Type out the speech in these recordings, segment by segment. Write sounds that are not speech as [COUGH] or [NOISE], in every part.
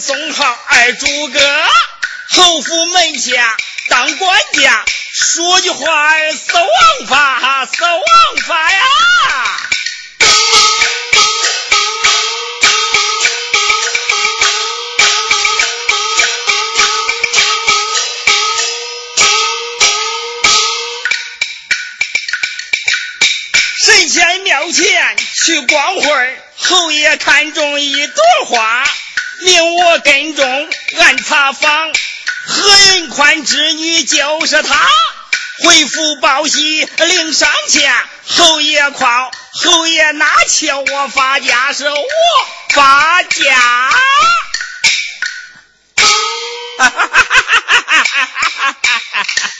外人送号二诸葛，侯府门下当管家，说句话儿死王法，死王法呀！神仙庙前去逛会儿，侯爷看中一朵花，命我跟踪暗查访。何云宽之女就是她，回府报喜领赏钱。侯爷夸，侯爷哪求我发家，是我发家。哈哈哈哈哈哈哈哈哈哈哈哈！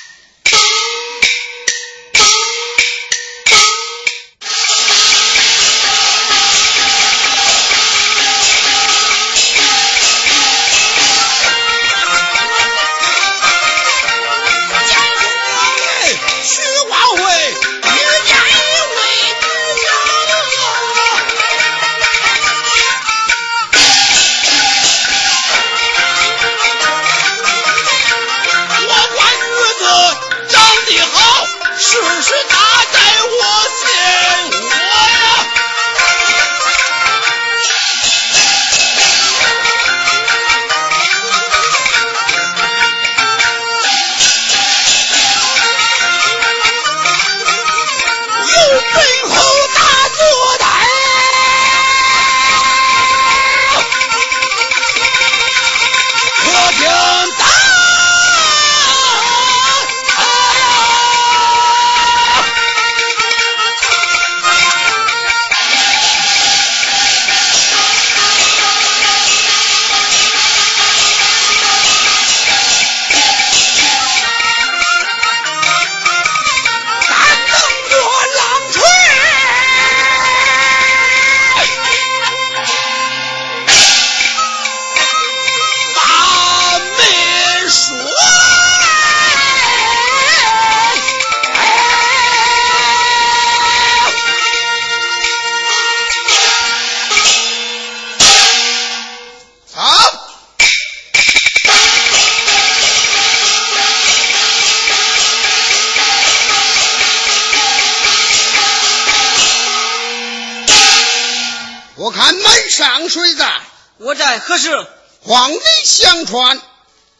可是皇帝相传，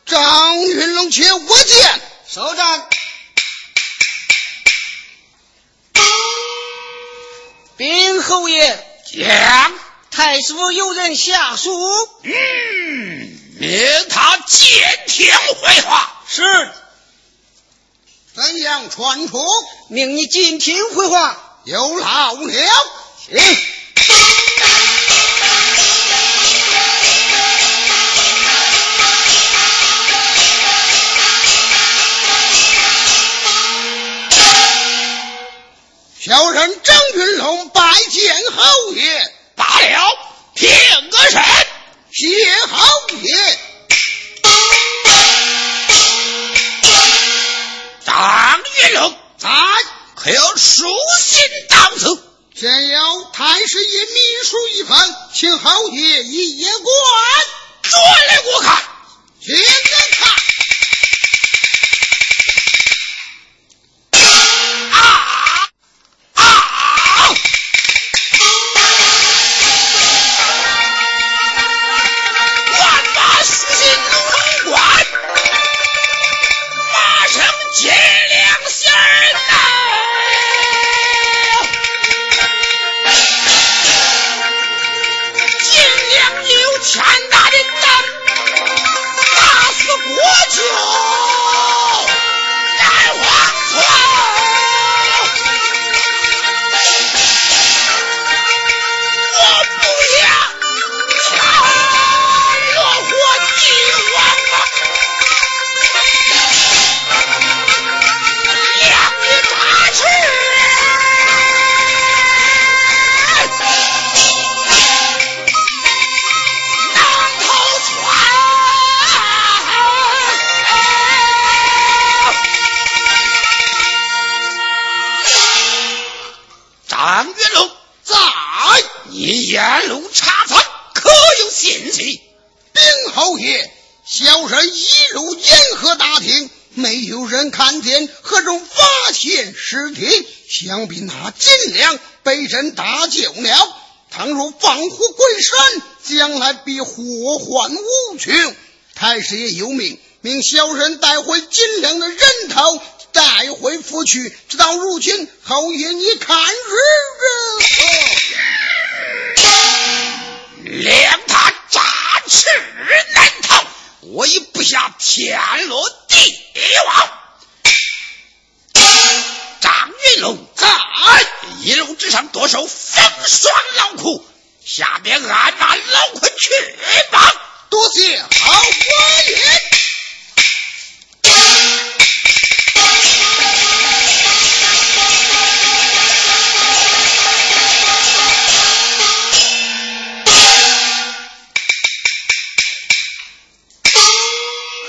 张云龙且我见。首战，禀侯爷，讲太师府有人下书，嗯，命他监听回话。是，怎样传出？命你进听回话。有劳了。行。人张云龙拜见侯爷，罢了，平个神，谢侯爷。张云龙在，可有书信到此？现有太师爷秘书一份，请侯爷一眼观，转来我看，现在看。患无穷。太师爷有命，命小人带回金良的人头，带回府去。直到如今，侯爷你看如何？谅他诈尸难逃，我已布下天罗地网。张云龙在一路之上多受风霜劳苦，下边按那老坤去吧。多谢好官爷。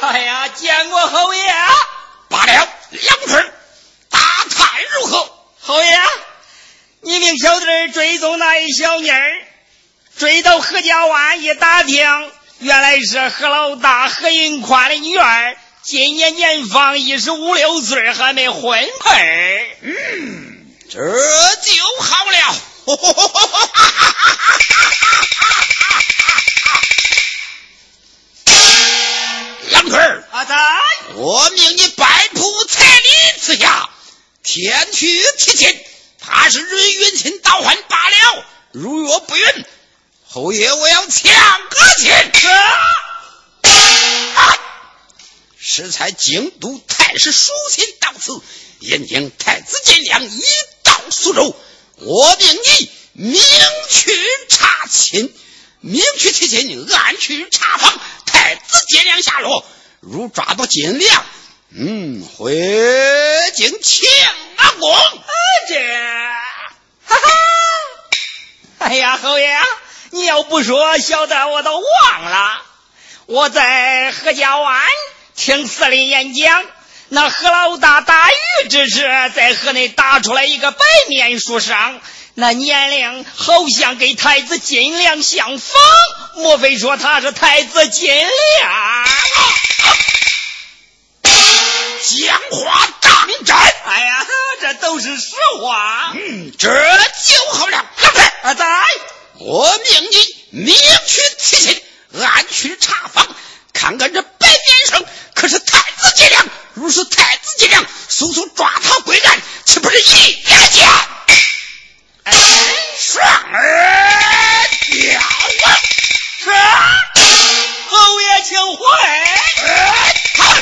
哎呀，见过侯爷。罢了，杨坤。如何，侯爷？你命小弟追踪那一小妮儿，追到何家湾一打听，原来是何老大何云宽的女儿，今年年方一十五六岁，还没婚配。嗯，这就好了。[LAUGHS] 杨坤儿，阿仔，我命你摆铺彩礼赐下。天去提亲，他是人云亲倒换罢了。如若不允，侯爷我要抢个亲。啊！适才京都太师书信到此，眼见太子建良已到苏州，我命你明去查亲，明去提亲，暗去查访太子建良下落。如抓到金良。嗯，回京请阿公。这，哈哈！哎呀，侯爷，你要不说，小的我都忘了。我在何家湾听司令演讲，那何老大打鱼之时，在河内打出来一个白面书生，那年龄好像跟太子金良相仿，莫非说他是太子金良？讲话当真？哎呀，这都是实话。嗯，这就好了。老太阿仔，我命你明去提亲，暗去查访，看看这白先生可是太子脊梁。如是太子脊梁，速速抓他归案，岂不是一箭哎，双儿吊啊！是，侯爷请回。好。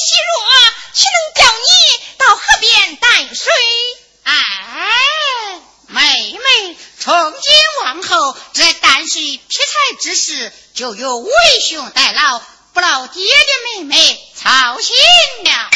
喜若，岂能叫你到河边担水？哎，妹妹，从今往后，这担水劈柴之事就由为兄代劳，不劳爹爹妹妹操心了。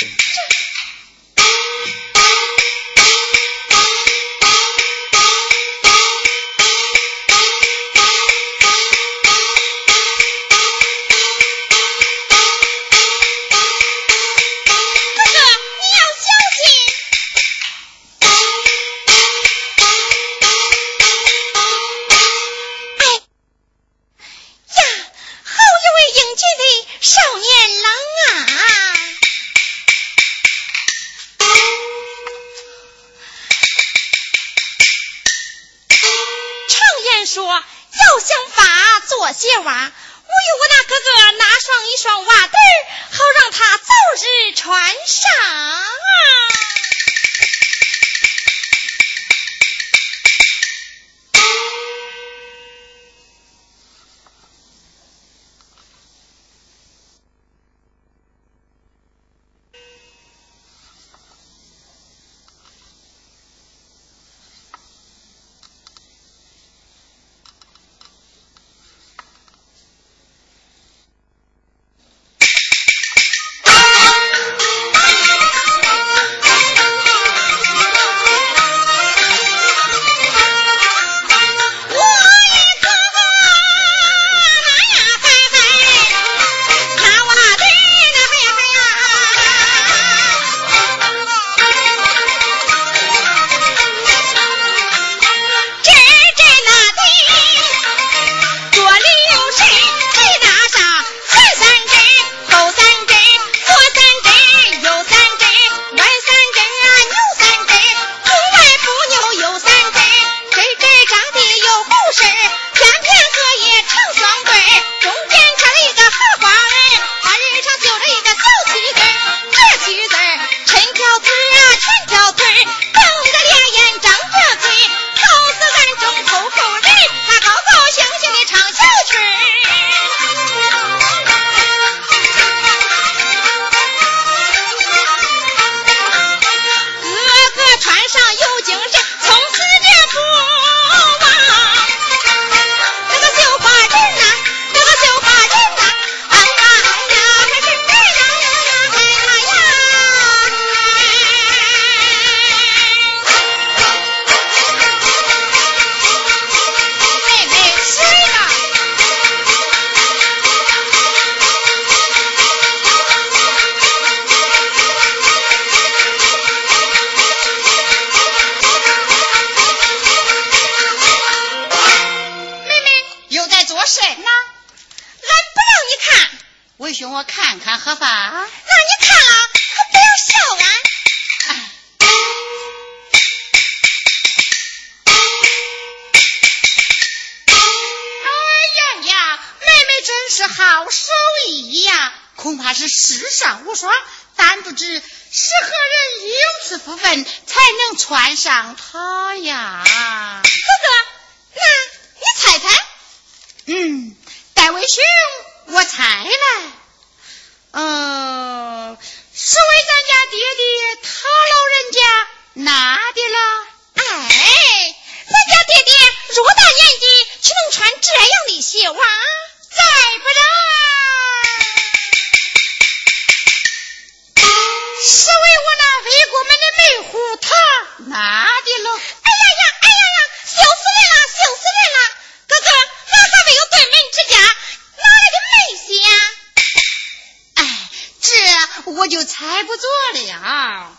我就猜不着了。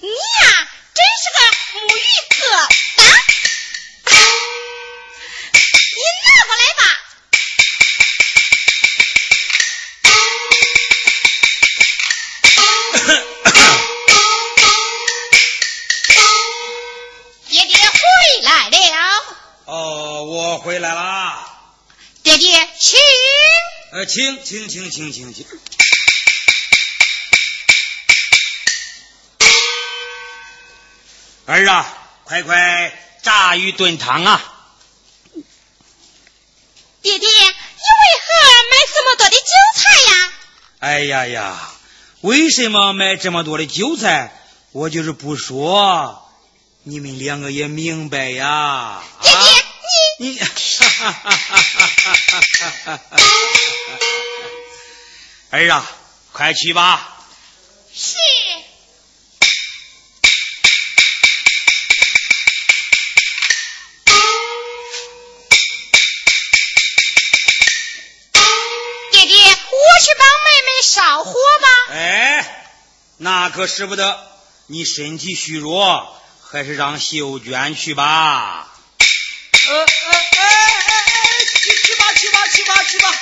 你呀，真是个木鱼疙瘩。你拿过来吧。[COUGHS] 爹爹回来了。哦，我回来了。爹爹，请。呃，请请请请请请。儿啊，快快炸鱼炖汤啊！爹爹，你为何买这么多的韭菜呀？哎呀呀，为什么买这么多的韭菜？我就是不说，你们两个也明白呀。爹爹，啊你你，哈哈哈哈哈哈！儿啊，快去吧。是。那可使不得，你身体虚弱，还是让秀娟去吧。呃呃哎哎哎，去去吧去吧去吧去吧。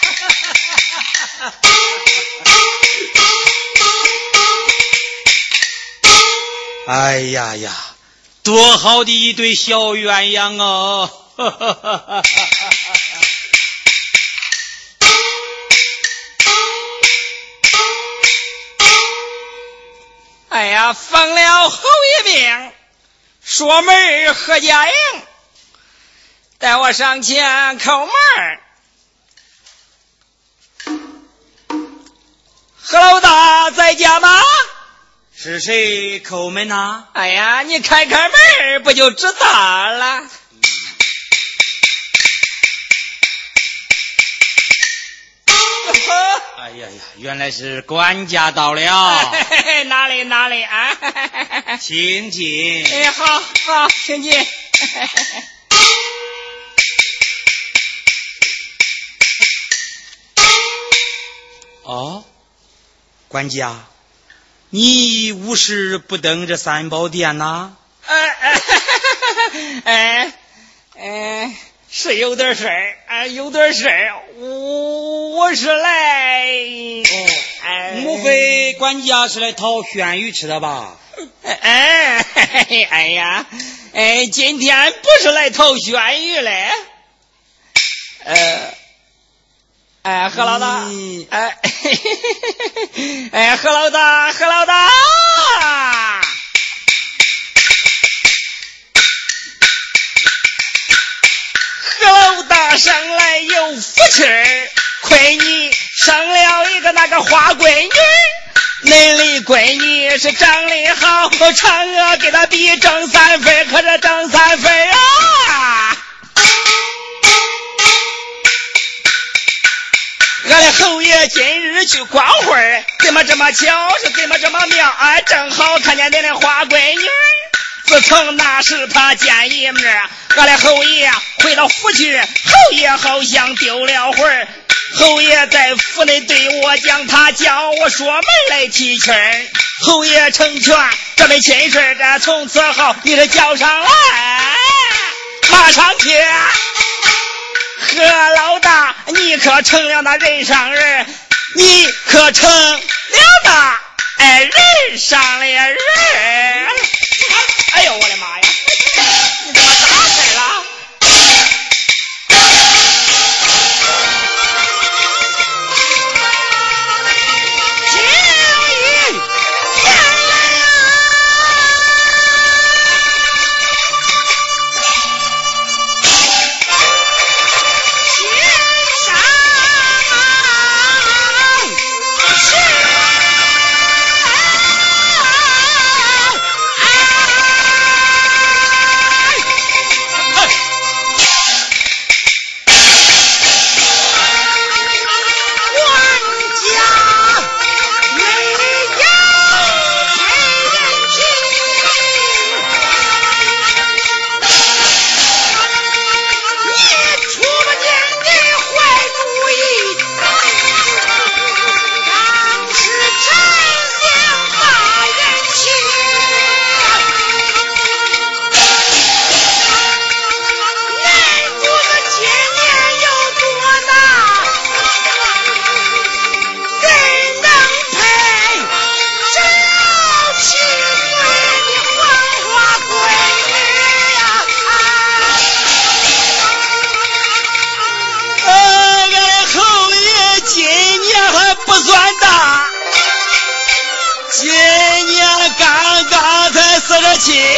[LAUGHS] 哎呀呀，多好的一对小鸳鸯哦！[LAUGHS] 哎呀，疯了侯爷病，说门儿何家营，带我上前叩门。何老大在家吗？是谁叩门呐、哎呀，你开开门不就知道了。哎呀呀，原来是管家到了。[LAUGHS] 哪里哪里啊？请进。哎，好好，请进。[LAUGHS] 哦，管家，你无事不登这三宝殿呐？哎哎哎哎，是有点事儿，哎，有点事儿。我我是来，哦，哎，莫非管家是来讨轩鱼吃的吧？哎哎 [LAUGHS] 哎呀，哎，今天不是来讨轩鱼嘞，呃。哎，何老大，哎，[LAUGHS] 哎，何老大，何老大，生来有福气儿，亏你生了一个那个花闺女，恁的闺女是长得好，嫦娥给她比正三分，可是正三分啊！俺的侯爷今日去逛会儿，怎么这么巧？是怎么这么妙？俺正好看见恁的花闺女。自从那时他见一面，俺的侯爷回到府去，侯爷好像丢了魂儿。侯爷在府内对我讲，他叫我说门来提亲。侯爷成全，这门亲事这从此后你这叫上来，马上去。何老大，你可成了那人上人，你可成了那哎人上的人。哎呦，我的妈呀！起。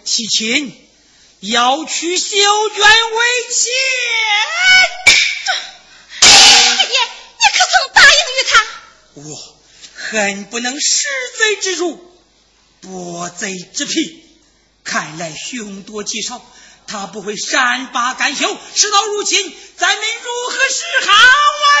提亲，要娶秀娟为妻。爹爹，你可曾答应于他？我恨不能食贼之辱，夺贼之皮。看来凶多吉少。他不会善罢甘休，事到如今，咱们如何是好啊？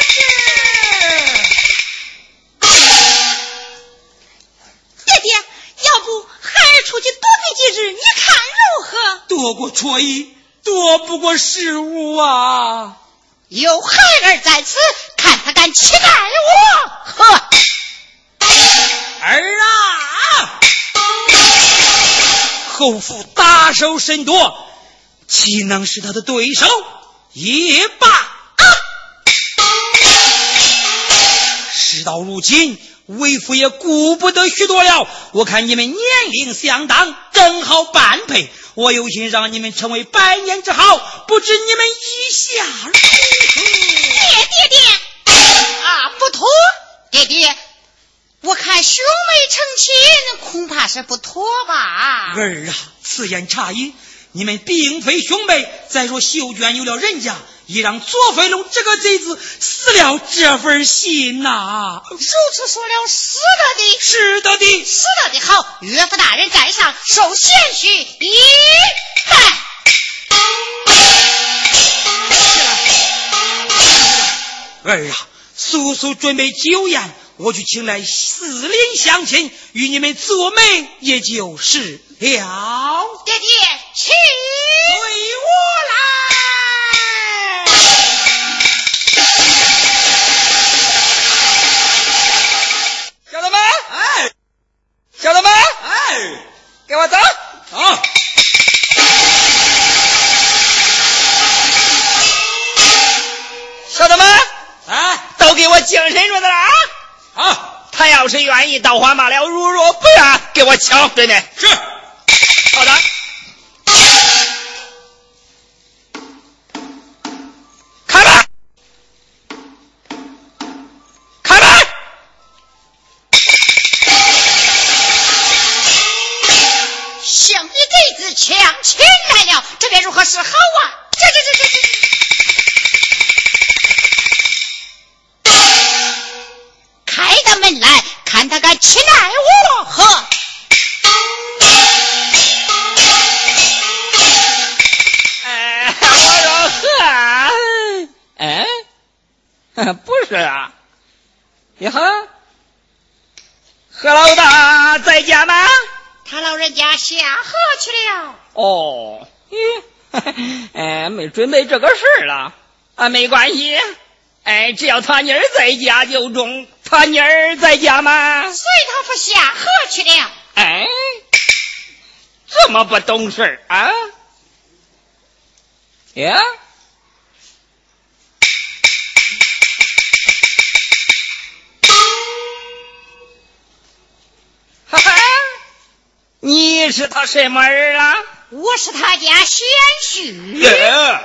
何？躲过错意，躲不过失误啊！有孩儿在此，看他敢欺待我！呵，儿啊，侯府大手甚多。岂能是他的对手？也罢，事到如今，为父也顾不得许多了。我看你们年龄相当，正好般配。我有心让你们成为百年之好，不知你们意下如何？爹爹爹啊，不妥！爹爹，我看兄妹成亲，恐怕是不妥吧？儿啊，此言差矣。你们并非兄妹，再说秀娟有了人家，也让左飞龙这个贼子死了这份心呐。如此说了，是的的，是的的，是的的。好，岳父大人在上，受贤婿一拜。儿啊，速速准备酒宴，我去请来四邻乡亲，与你们做媒，也就是了。爹爹，请随我来。小子们，哎，给我走！啊！小子们，啊都给我精神着的了啊！好！他要是愿意，刀花马了；如若不愿，给我抢，对没？是。好的。准备这个事儿了啊，没关系，哎，只要他妮儿在家就中。他妮儿在家吗？随他不下河去了。哎，这么不懂事儿啊？呀？哈你是他什么儿啊？我是他家贤婿。耶，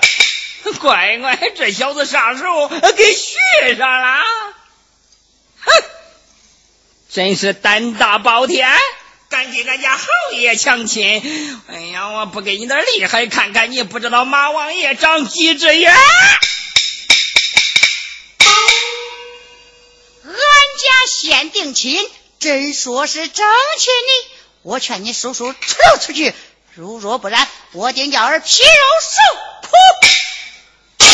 乖乖，这小子啥时候给学上了。哼，真是胆大包天，敢给俺家侯爷抢亲！哎呀，我不给你点厉害看看，你不知道马王爷长几只眼。俺家先定亲，真说是正亲呢。我劝你叔叔撤出去，如若不然，我定叫儿皮肉哎，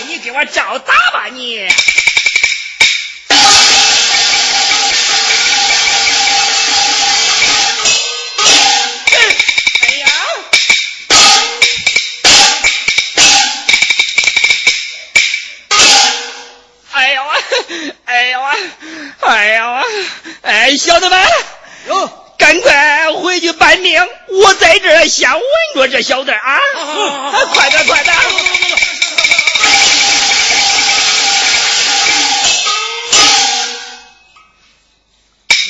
受你给我照打吧你！哎呀！哎呀我，哎呀我，哎呀我，哎，小子们，我在这儿先稳着这小子啊！快点，快点！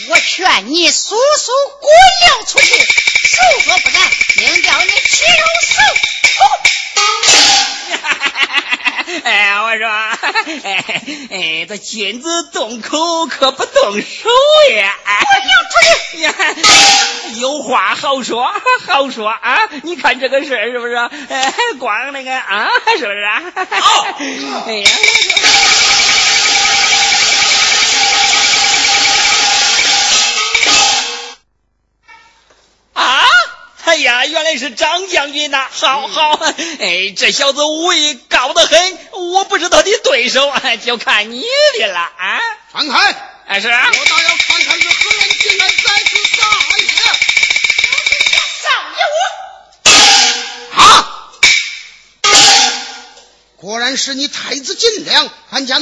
我劝你速速滚了出去，如若不然，定叫你皮肉受 [LAUGHS] 哎呀，我说，哎哎，这君子动口可不动手呀！我要出去！呀，有话好说，好说啊！你看这个事儿是不是？哎，光那个啊，是不是啊？好哎呀。啊！好好，哎，这小子武艺高得很，我不是他的对手，就看你的了啊！传开！哎，是我倒要看看是何人竟敢在此撒野！少爷我。啊！果然是你太子金良，俺家